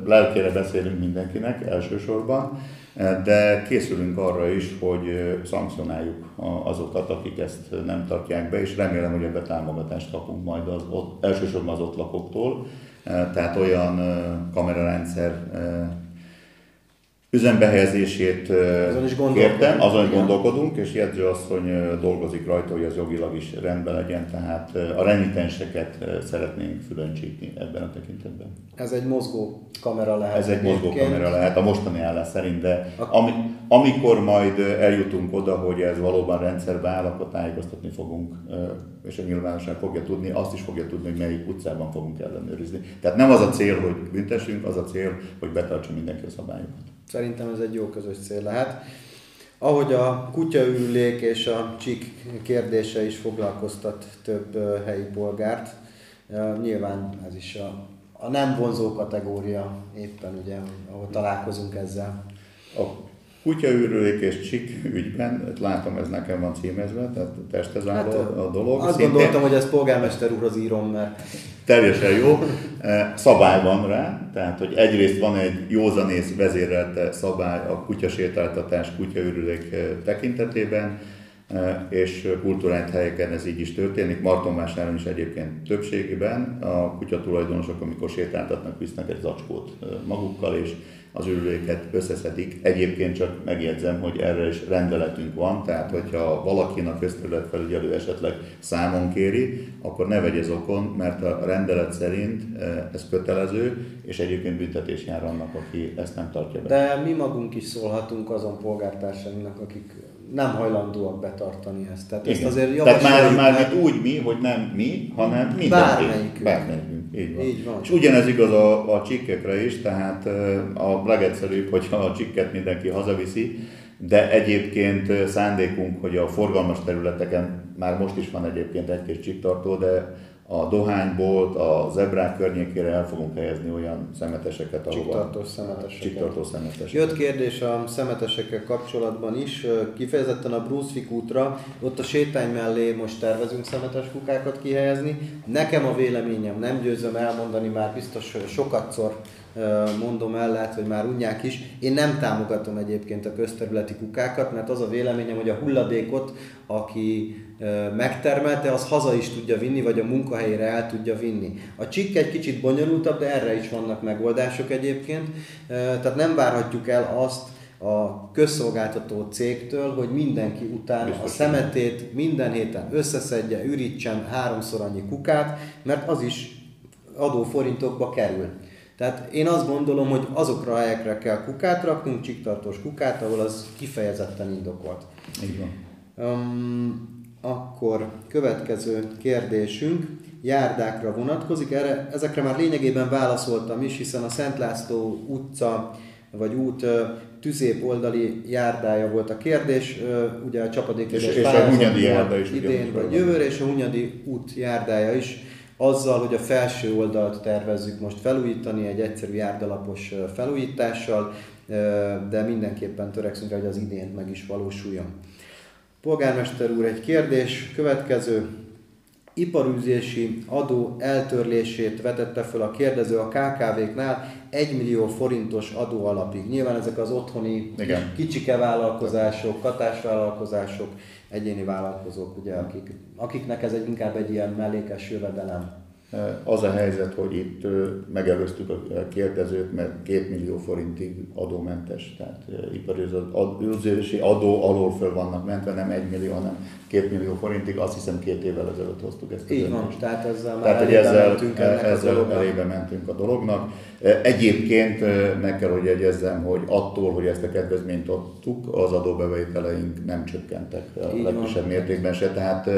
lelkére beszélünk mindenkinek elsősorban, de készülünk arra is, hogy szankcionáljuk azokat, akik ezt nem tartják be, és remélem, hogy ebbe támogatást kapunk majd az ott, elsősorban az ott lakóktól. Tehát olyan kamerarendszer üzembehelyezését azon is kértem, azon is gondolkodunk, és jegyző asszony dolgozik rajta, hogy az jogilag is rendben legyen, tehát a renitenseket szeretnénk fülöncsítni ebben a tekintetben. Ez egy mozgó kamera lehet. Ez egy mozgó kamera lehet, a mostani állás szerint, de ami, amikor majd eljutunk oda, hogy ez valóban rendszerbe áll, akkor tájékoztatni fogunk, és a nyilvánosság fogja tudni, azt is fogja tudni, hogy melyik utcában fogunk ellenőrizni. Tehát nem az a cél, hogy büntessünk, az a cél, hogy betartsa mindenki a szabályokat Szerintem ez egy jó közös cél lehet. Ahogy a kutyaürülék és a csik kérdése is foglalkoztat több helyi polgárt, nyilván ez is a, a nem vonzó kategória éppen, ugye, ahol találkozunk ezzel. A kutyaűrőlék és csik ügyben, látom, ez nekem van címezve, tehát testhez áll hát, a dolog. Azt Szintén gondoltam, hogy ezt polgármester úrhoz írom, mert... Teljesen jó. Szabály van rá, tehát hogy egyrészt van egy józanész vezérelte szabály a kutyasétáltatás, kutyaűrülék e, tekintetében, és kulturált helyeken ez így is történik. Martonvásáron is egyébként többségében a kutyatulajdonosok, amikor sétáltatnak, visznek egy zacskót magukkal, és az ürüléket összeszedik. Egyébként csak megjegyzem, hogy erre is rendeletünk van, tehát hogyha valakinek közterületfelügyelő esetleg számon kéri, akkor ne vegye okon, mert a rendelet szerint eh, ez kötelező, és egyébként büntetés jár annak, aki ezt nem tartja be. De mi magunk is szólhatunk azon polgártársainknak, akik nem hajlandóak betartani ezt. Tehát, ezt azért Tehát már, már mert... úgy mi, hogy nem mi, hanem mindenki. Bármelyikünk. Bármelyikünk. Így van. Így van. És ugyanez igaz a, a csikkekre is, tehát a legegyszerűbb, hogyha a csikket mindenki hazaviszi, de egyébként szándékunk, hogy a forgalmas területeken, már most is van egyébként egy-két csiktartó, de a dohánybolt, a zebrák környékére el fogunk helyezni olyan szemeteseket, ahova... Csiktartós szemeteseket. Csiktartós szemeteseket. Jött kérdés a szemetesekkel kapcsolatban is, kifejezetten a Brunswick útra, ott a sétány mellé most tervezünk szemetes kukákat kihelyezni. Nekem a véleményem, nem győzöm elmondani, már biztos sokatszor mondom el, lehet, hogy már unják is. Én nem támogatom egyébként a közterületi kukákat, mert az a véleményem, hogy a hulladékot, aki megtermelte, az haza is tudja vinni, vagy a munkahelyére el tudja vinni. A csikk egy kicsit bonyolultabb, de erre is vannak megoldások egyébként. Tehát nem várhatjuk el azt, a közszolgáltató cégtől, hogy mindenki után Biztos a szemetét minden héten összeszedje, ürítsen háromszor annyi kukát, mert az is adóforintokba kerül. Tehát én azt gondolom, hogy azokra a helyekre kell kukát raknunk, csiktartós kukát, ahol az kifejezetten indokolt. Így van. Um, akkor következő kérdésünk járdákra vonatkozik. Erre, ezekre már lényegében válaszoltam is, hiszen a Szent László utca vagy út tüzép oldali járdája volt a kérdés, ugye a csapadék és, és a Hunyadi járda is idén vagy jövőre, és a Hunyadi út járdája is azzal, hogy a felső oldalt tervezzük most felújítani egy egyszerű járdalapos felújítással, de mindenképpen törekszünk rá, hogy az idén meg is valósuljon. Polgármester úr, egy kérdés, következő. Iparűzési adó eltörlését vetette fel a kérdező a KKV-knál 1 millió forintos adó alapig. Nyilván ezek az otthoni Igen. kicsike vállalkozások, katásvállalkozások, egyéni vállalkozók, ugye, akik, akiknek ez egy, inkább egy ilyen mellékes jövedelem. Az a helyzet, hogy itt megelőztük a kérdezőt, mert 2 millió forintig adómentes, tehát iparőzési adó alól föl vannak mentve, nem 1 millió, hanem 2 millió forintig, azt hiszem két évvel ezelőtt hoztuk ezt. Így van, tehát ezzel már tehát, ezzel, mentünk ennek ezzel a elébe mentünk a dolognak. Egyébként meg kell, hogy jegyezzem, hogy attól, hogy ezt a kedvezményt adtuk, az adóbevételeink nem csökkentek a legkisebb mértékben se, tehát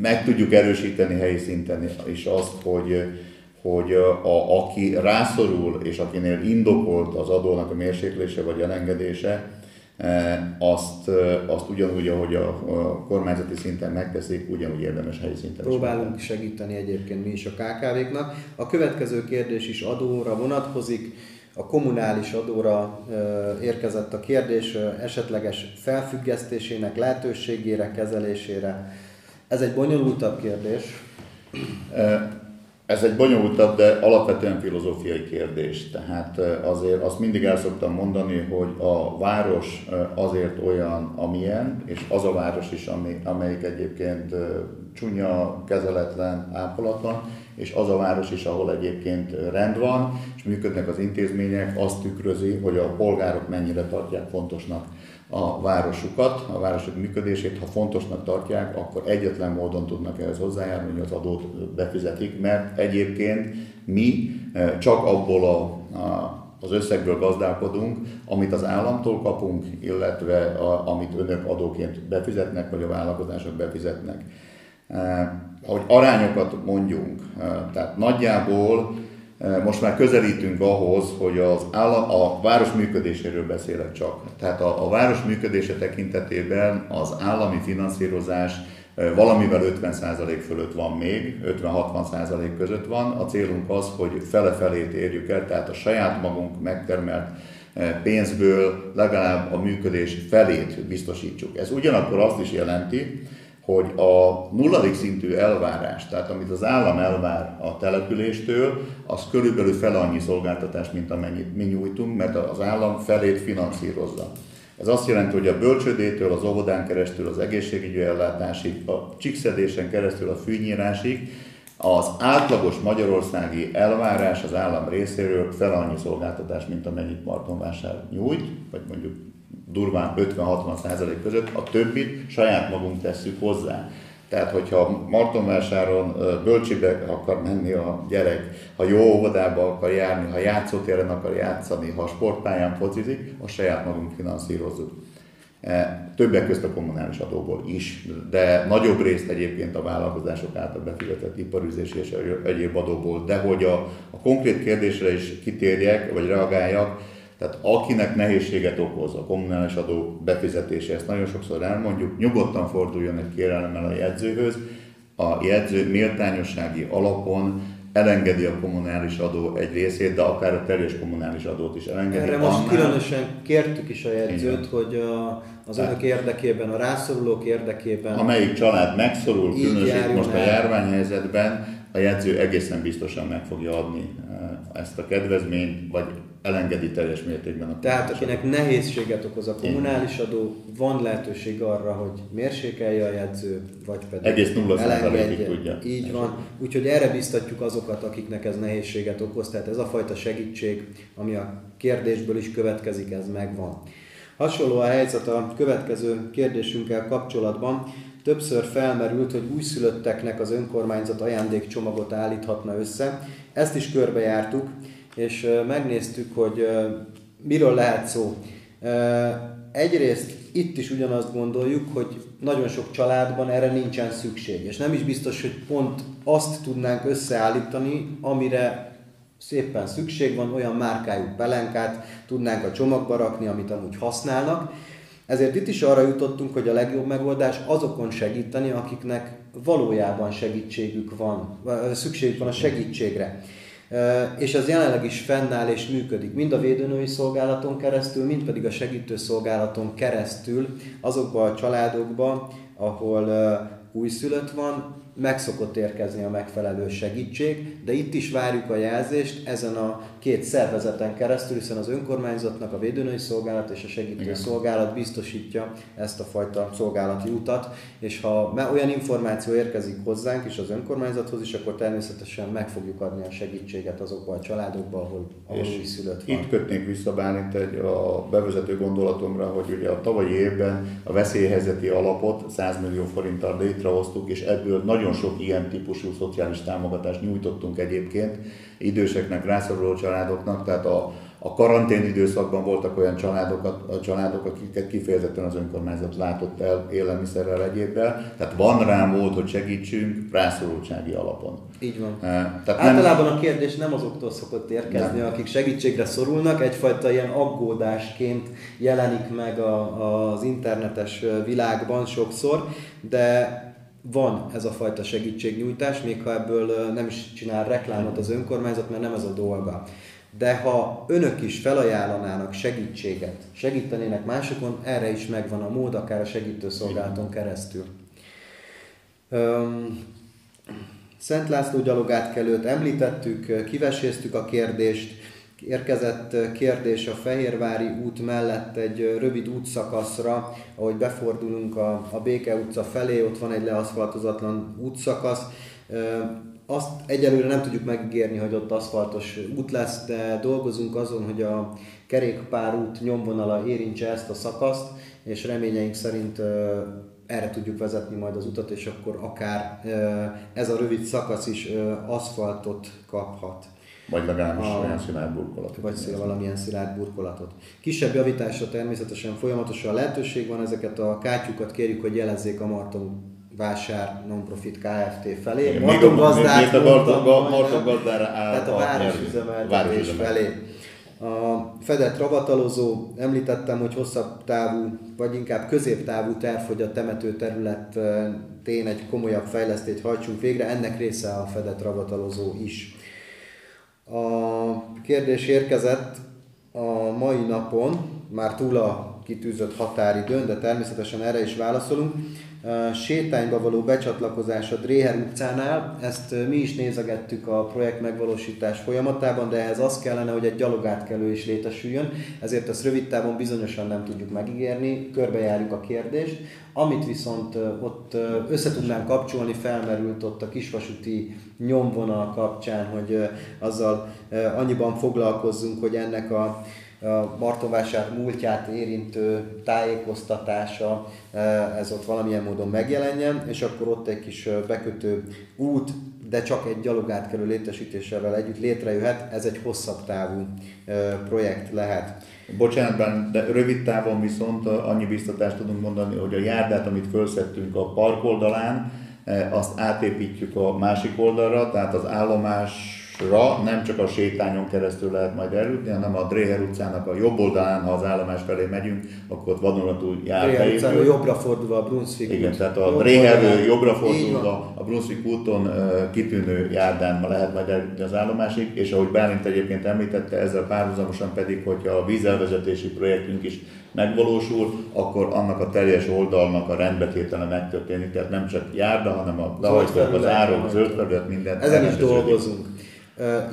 meg tudjuk erősíteni helyi szinten is azt, hogy hogy a, aki rászorul, és akinél indokolt az adónak a mérséklése vagy elengedése, e, azt, azt ugyanúgy, ahogy a, a kormányzati szinten megteszik, ugyanúgy érdemes helyi szinten Próbálunk is segíteni egyébként mi is a KKV-knak. A következő kérdés is adóra vonatkozik. A kommunális adóra érkezett a kérdés esetleges felfüggesztésének lehetőségére, kezelésére ez egy bonyolultabb kérdés. Ez egy bonyolultabb, de alapvetően filozófiai kérdés. Tehát azért azt mindig el szoktam mondani, hogy a város azért olyan, amilyen, és az a város is, ami, amelyik egyébként csúnya, kezeletlen, ápolatlan, és az a város is, ahol egyébként rend van, és működnek az intézmények, azt tükrözi, hogy a polgárok mennyire tartják fontosnak a városukat, a városok működését, ha fontosnak tartják, akkor egyetlen módon tudnak ehhez hozzájárulni, hogy az adót befizetik, mert egyébként mi eh, csak abból a, a az összegből gazdálkodunk, amit az államtól kapunk, illetve a, amit önök adóként befizetnek, vagy a vállalkozások befizetnek. Eh, hogy arányokat mondjunk, eh, tehát nagyjából most már közelítünk ahhoz, hogy az állam, a város működéséről beszélek csak. Tehát a, a város működése tekintetében az állami finanszírozás valamivel 50% fölött van még, 50-60% között van. A célunk az, hogy fele-felét érjük el, tehát a saját magunk megtermelt pénzből legalább a működés felét biztosítsuk. Ez ugyanakkor azt is jelenti, hogy a nulladik szintű elvárás, tehát amit az állam elvár a településtől, az körülbelül fel annyi szolgáltatás, mint amennyit mi nyújtunk, mert az állam felét finanszírozza. Ez azt jelenti, hogy a bölcsödétől, az óvodán keresztül, az egészségügyi ellátásig, a csíkszedésen keresztül a fűnyírásig az átlagos magyarországi elvárás az állam részéről fel annyi szolgáltatás, mint amennyit Martonvásár nyújt, vagy mondjuk durván 50-60 százalék között, a többit saját magunk tesszük hozzá. Tehát, hogyha Martonvásáron bölcsibe akar menni a gyerek, ha jó óvodába akar járni, ha játszótéren akar játszani, ha sportpályán focizik, a saját magunk finanszírozzuk. E, többek között a kommunális adóból is, de nagyobb részt egyébként a vállalkozások által befizetett iparüzési és egyéb adóból. De hogy a, a konkrét kérdésre is kitérjek, vagy reagáljak, tehát akinek nehézséget okoz a kommunális adó befizetése, ezt nagyon sokszor elmondjuk, nyugodtan forduljon egy kérelemmel a jegyzőhöz. A jegyző méltányossági alapon elengedi a kommunális adó egy részét, de akár a teljes kommunális adót is elengedi. Erre most annál... különösen kértük is a jegyzőt, Igen. hogy a, az önök érdekében, a rászorulók érdekében... Amelyik család megszorul, különösen most a járványhelyzetben, a jegyző egészen biztosan meg fogja adni eh, ezt a kedvezményt, vagy elengedi teljes mértékben a Tehát akinek adó. nehézséget okoz a kommunális adó, van lehetőség arra, hogy mérsékelje a jegyző, vagy pedig Egész nulla elengedje. tudja. Így van. Úgyhogy erre biztatjuk azokat, akiknek ez nehézséget okoz. Tehát ez a fajta segítség, ami a kérdésből is következik, ez megvan. Hasonló a helyzet a következő kérdésünkkel kapcsolatban. Többször felmerült, hogy újszülötteknek az önkormányzat ajándékcsomagot állíthatna össze. Ezt is körbejártuk, és megnéztük, hogy miről lehet szó. Egyrészt itt is ugyanazt gondoljuk, hogy nagyon sok családban erre nincsen szükség, és nem is biztos, hogy pont azt tudnánk összeállítani, amire szépen szükség van, olyan márkájú pelenkát tudnánk a csomagba rakni, amit amúgy használnak. Ezért itt is arra jutottunk, hogy a legjobb megoldás azokon segíteni, akiknek valójában segítségük van, szükségük van a segítségre. És ez jelenleg is fennáll és működik, mind a védőnői szolgálaton keresztül, mind pedig a segítő szolgálaton keresztül azokban a családokban, ahol újszülött van, meg szokott érkezni a megfelelő segítség, de itt is várjuk a jelzést ezen a két szervezeten keresztül, hiszen az önkormányzatnak a védőnői szolgálat és a segítő Igen. szolgálat biztosítja ezt a fajta szolgálati utat, és ha olyan információ érkezik hozzánk és az önkormányzathoz is, akkor természetesen meg fogjuk adni a segítséget azokba a családokba, ahol, ahol és szülött van. Itt kötnék vissza Bálint egy a bevezető gondolatomra, hogy ugye a tavalyi évben a veszélyhelyzeti alapot 100 millió forinttal létrehoztuk, és ebből nagyon sok ilyen típusú szociális támogatást nyújtottunk egyébként időseknek, rászoruló családoknak, tehát a, a karantén időszakban voltak olyan családok, a családok, akiket kifejezetten az önkormányzat látott el élelmiszerrel egyébben. Tehát van rá mód, hogy segítsünk rászorultsági alapon. Így van. E, tehát Általában nem... a kérdés nem azoktól szokott érkezni, nem. akik segítségre szorulnak, egyfajta ilyen aggódásként jelenik meg a, az internetes világban sokszor, de van ez a fajta segítségnyújtás, még ha ebből nem is csinál reklámot az önkormányzat, mert nem ez a dolga. De ha önök is felajánlanának segítséget, segítenének másokon, erre is megvan a mód, akár a segítőszolgálaton keresztül. Szent László gyalogátkelőt említettük, kiveséztük a kérdést, Érkezett kérdés a Fehérvári út mellett egy rövid útszakaszra, ahogy befordulunk a, a Béke utca felé, ott van egy leaszfaltozatlan útszakasz. Azt egyelőre nem tudjuk megígérni, hogy ott aszfaltos út lesz, de dolgozunk azon, hogy a kerékpárút nyomvonala érintse ezt a szakaszt, és reményeink szerint erre tudjuk vezetni majd az utat, és akkor akár ez a rövid szakasz is aszfaltot kaphat. Vagy legalábbis a, olyan szilárd burkolatot. Vagy szél valamilyen szilárd burkolatot. Kisebb javításra természetesen folyamatosan lehetőség van, ezeket a kátyukat kérjük, hogy jelezzék a Marton vásár non-profit Kft. felé. Igen, Marton gazdát a Marton- gazdára áll Tehát a városüzemeltetés. felé. A fedett ravatalozó, említettem, hogy hosszabb távú, vagy inkább középtávú terv, hogy a temető területén egy komolyabb fejlesztést hajtsunk végre, ennek része a fedett ravatalozó is. A kérdés érkezett a mai napon, már túl a kitűzött határidőn, de természetesen erre is válaszolunk. Sétányba való becsatlakozás a Dréher utcánál, ezt mi is nézegettük a projekt megvalósítás folyamatában, de ehhez az kellene, hogy egy gyalogátkelő is létesüljön, ezért ezt rövid távon bizonyosan nem tudjuk megígérni, körbejárjuk a kérdést. Amit viszont ott ö, össze tudnánk kapcsolni, felmerült ott a kisvasúti nyomvonal kapcsán, hogy azzal annyiban foglalkozzunk, hogy ennek a a Martonvásár múltját érintő tájékoztatása, eh, ez ott valamilyen módon megjelenjen, és akkor ott egy kis eh, bekötő út, de csak egy gyalogátkelő létesítésével együtt létrejöhet, ez egy hosszabb távú eh, projekt lehet. Bocsánat, de rövid távon viszont annyi biztatást tudunk mondani, hogy a járdát, amit felszettünk a park oldalán, azt átépítjük a másik oldalra, tehát az állomásra nem csak a sétányon keresztül lehet majd eljutni, hanem a Dréher utcának a jobb oldalán, ha az állomás felé megyünk, akkor ott vadonatúj jár Dréher utcán jobbra fordulva a Brunswick Igen, út. tehát a Jobb oldalán. jobbra fordulva a Brunswick úton kitűnő járdán lehet majd eljutni az állomásig, és ahogy Bálint egyébként említette, ezzel párhuzamosan pedig, hogyha a vízelvezetési projektünk is megvalósul, akkor annak a teljes oldalnak a rendbetétele megtörténik, tehát nem csak járda, hanem a lehajtók, az árok, zöld felület, minden. Ezen is dolgozunk.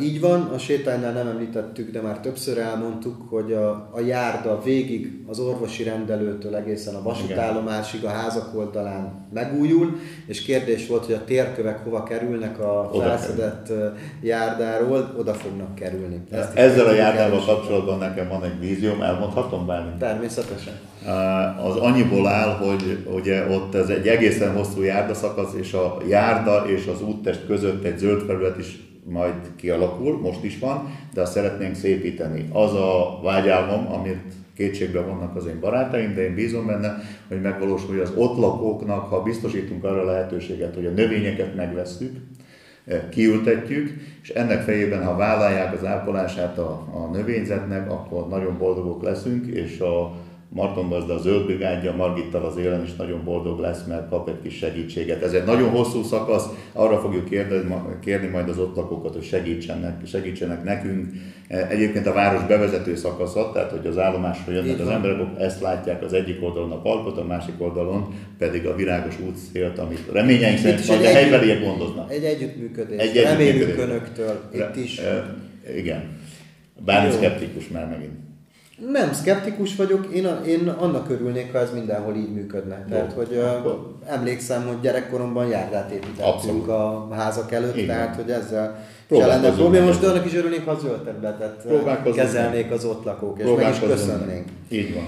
Így van, a sétánynál nem említettük, de már többször elmondtuk, hogy a, a járda végig az orvosi rendelőtől egészen a vasútállomásig a házak oldalán megújul, és kérdés volt, hogy a térkövek hova kerülnek a felszedett járdáról, oda fognak kerülni. Ezt is Ezzel a járdával erősíteni. kapcsolatban nekem van egy vízióm, elmondhatom Bálint? Természetesen. Az annyiból áll, hogy ugye ott ez egy egészen hosszú járdaszakasz, és a járda és az úttest között egy zöld felület is majd kialakul, most is van, de azt szeretnénk szépíteni. Az a vágyálmom, amit kétségbe vannak az én barátaim, de én bízom benne, hogy megvalósul, hogy az ott lakóknak, ha biztosítunk arra lehetőséget, hogy a növényeket megvesztük, kiültetjük, és ennek fejében, ha vállalják az ápolását a, a növényzetnek, akkor nagyon boldogok leszünk, és a Marton gazda a zöld brigádja, Margittal az élen is nagyon boldog lesz, mert kap egy kis segítséget. Ez egy nagyon hosszú szakasz, arra fogjuk kérni, kérni majd az ott lakókat, hogy segítsenek, segítsenek nekünk. Egyébként a város bevezető szakasza, tehát hogy az állomásra jönnek az emberek, ezt látják az egyik oldalon a parkot, a másik oldalon pedig a virágos útszélt, amit reményeink szerint majd a helybeliek gondoznak. Egy együttműködés. Egy Reméljük együttműködés. önöktől itt is. E, igen. Bár szkeptikus már megint. Nem, szkeptikus vagyok, én, a, én annak örülnék, ha ez mindenhol így működne. Tehát, hogy akkor- emlékszem, hogy gyerekkoromban járdát építettünk a házak előtt, van. tehát, hogy ezzel se lenne probléma. Most annak is örülnék, ha a zöld területet kezelnék az ott lakók, és meg is köszönnénk. Így van.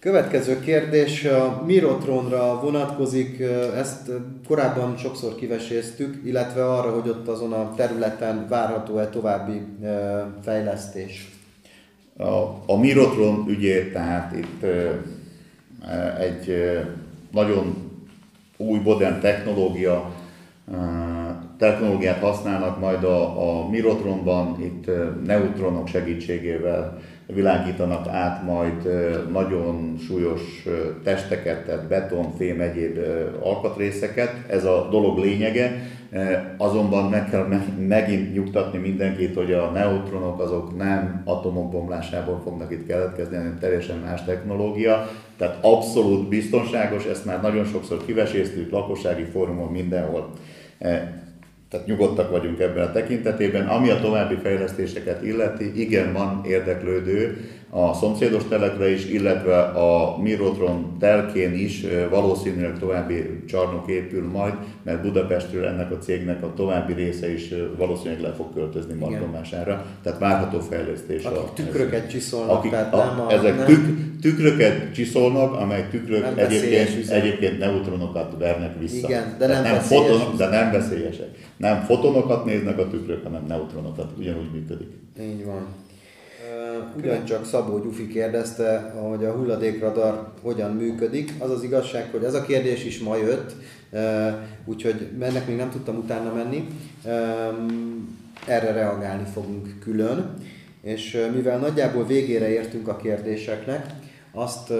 Következő kérdés a Mirotronra vonatkozik, ezt korábban sokszor kiveséztük, illetve arra, hogy ott azon a területen várható-e további fejlesztés. A, a Mirotron ügyét, tehát itt egy nagyon új, modern technológia, technológiát használnak majd a, a Mirotronban, itt neutronok segítségével világítanak át majd nagyon súlyos testeket, tehát beton, fém, egyéb alkatrészeket. Ez a dolog lényege. E, Azonban meg kell me- megint nyugtatni mindenkit, hogy a neutronok azok nem atomok bomlásából fognak itt keletkezni, hanem teljesen más technológia. Tehát abszolút biztonságos, ezt már nagyon sokszor kiveséztük lakossági fórumon mindenhol. E, Tehát nyugodtak vagyunk ebben a tekintetében. Ami a további fejlesztéseket illeti, igen, van érdeklődő a szomszédos telekre is, illetve a Mirotron telkén is valószínűleg további csarnok épül majd, mert Budapestről ennek a cégnek a további része is valószínűleg le fog költözni Martonvására. Tehát várható fejlesztés. Akik a- tükröket csiszolnak, akik, tehát nem a... ezek nem, tük, tükröket csiszolnak, amely tükrök egyébként, üzem. egyébként neutronokat vernek vissza. Igen, de Tehát nem nem fotonok, de nem veszélyesek. Nem fotonokat néznek a tükrök, hanem neutronokat. Ugyanúgy működik. Így van. Ö, ugyancsak Szabó Gyufi kérdezte, hogy a hulladékradar hogyan működik. Az az igazság, hogy ez a kérdés is ma jött, úgyhogy ennek még nem tudtam utána menni. Erre reagálni fogunk külön. És mivel nagyjából végére értünk a kérdéseknek, azt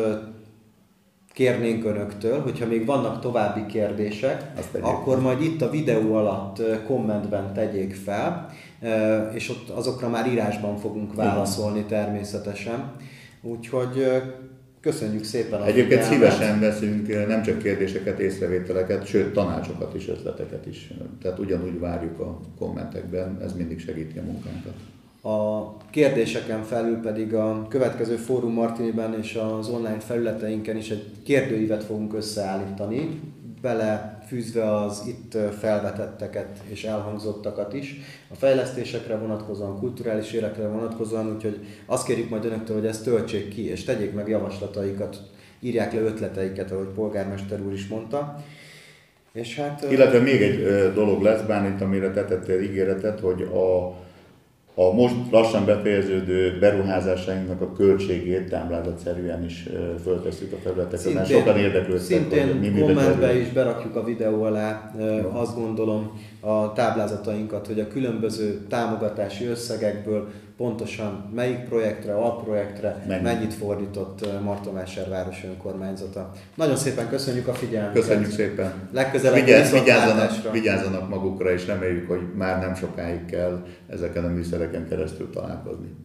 kérnénk önöktől, hogyha még vannak további kérdések, akkor majd itt a videó alatt kommentben tegyék fel, és ott azokra már írásban fogunk válaszolni természetesen. Úgyhogy köszönjük szépen a Egyébként figyelmet. szívesen veszünk nem csak kérdéseket, észrevételeket, sőt tanácsokat is, ötleteket is. Tehát ugyanúgy várjuk a kommentekben, ez mindig segíti a munkánkat. A kérdéseken felül pedig a következő Fórum Martiniben és az online felületeinken is egy kérdőívet fogunk összeállítani, belefűzve az itt felvetetteket és elhangzottakat is, a fejlesztésekre vonatkozóan, kulturális életre vonatkozóan, úgyhogy azt kérjük majd önöktől, hogy ezt töltsék ki, és tegyék meg javaslataikat, írják le ötleteiket, ahogy polgármester úr is mondta. És hát, Illetve még egy dolog lesz, Bánint, amire te tettél ígéretet, hogy a a most lassan befejeződő beruházásainknak a költségét táblázatszerűen is föltesszük a felületekre, mert sokan érdeklődtek, Szintén mi kommentbe is berakjuk a videó alá, Jó. azt gondolom, a táblázatainkat, hogy a különböző támogatási összegekből pontosan melyik projektre, alprojektre Mennyi. mennyit fordított Martonvásárváros önkormányzata. Nagyon szépen köszönjük a figyelmet. Köszönjük szépen. Legközelebb Vigyázz, vigyázzanak, vigyázzanak magukra, és reméljük, hogy már nem sokáig kell ezeken a műszereken keresztül találkozni.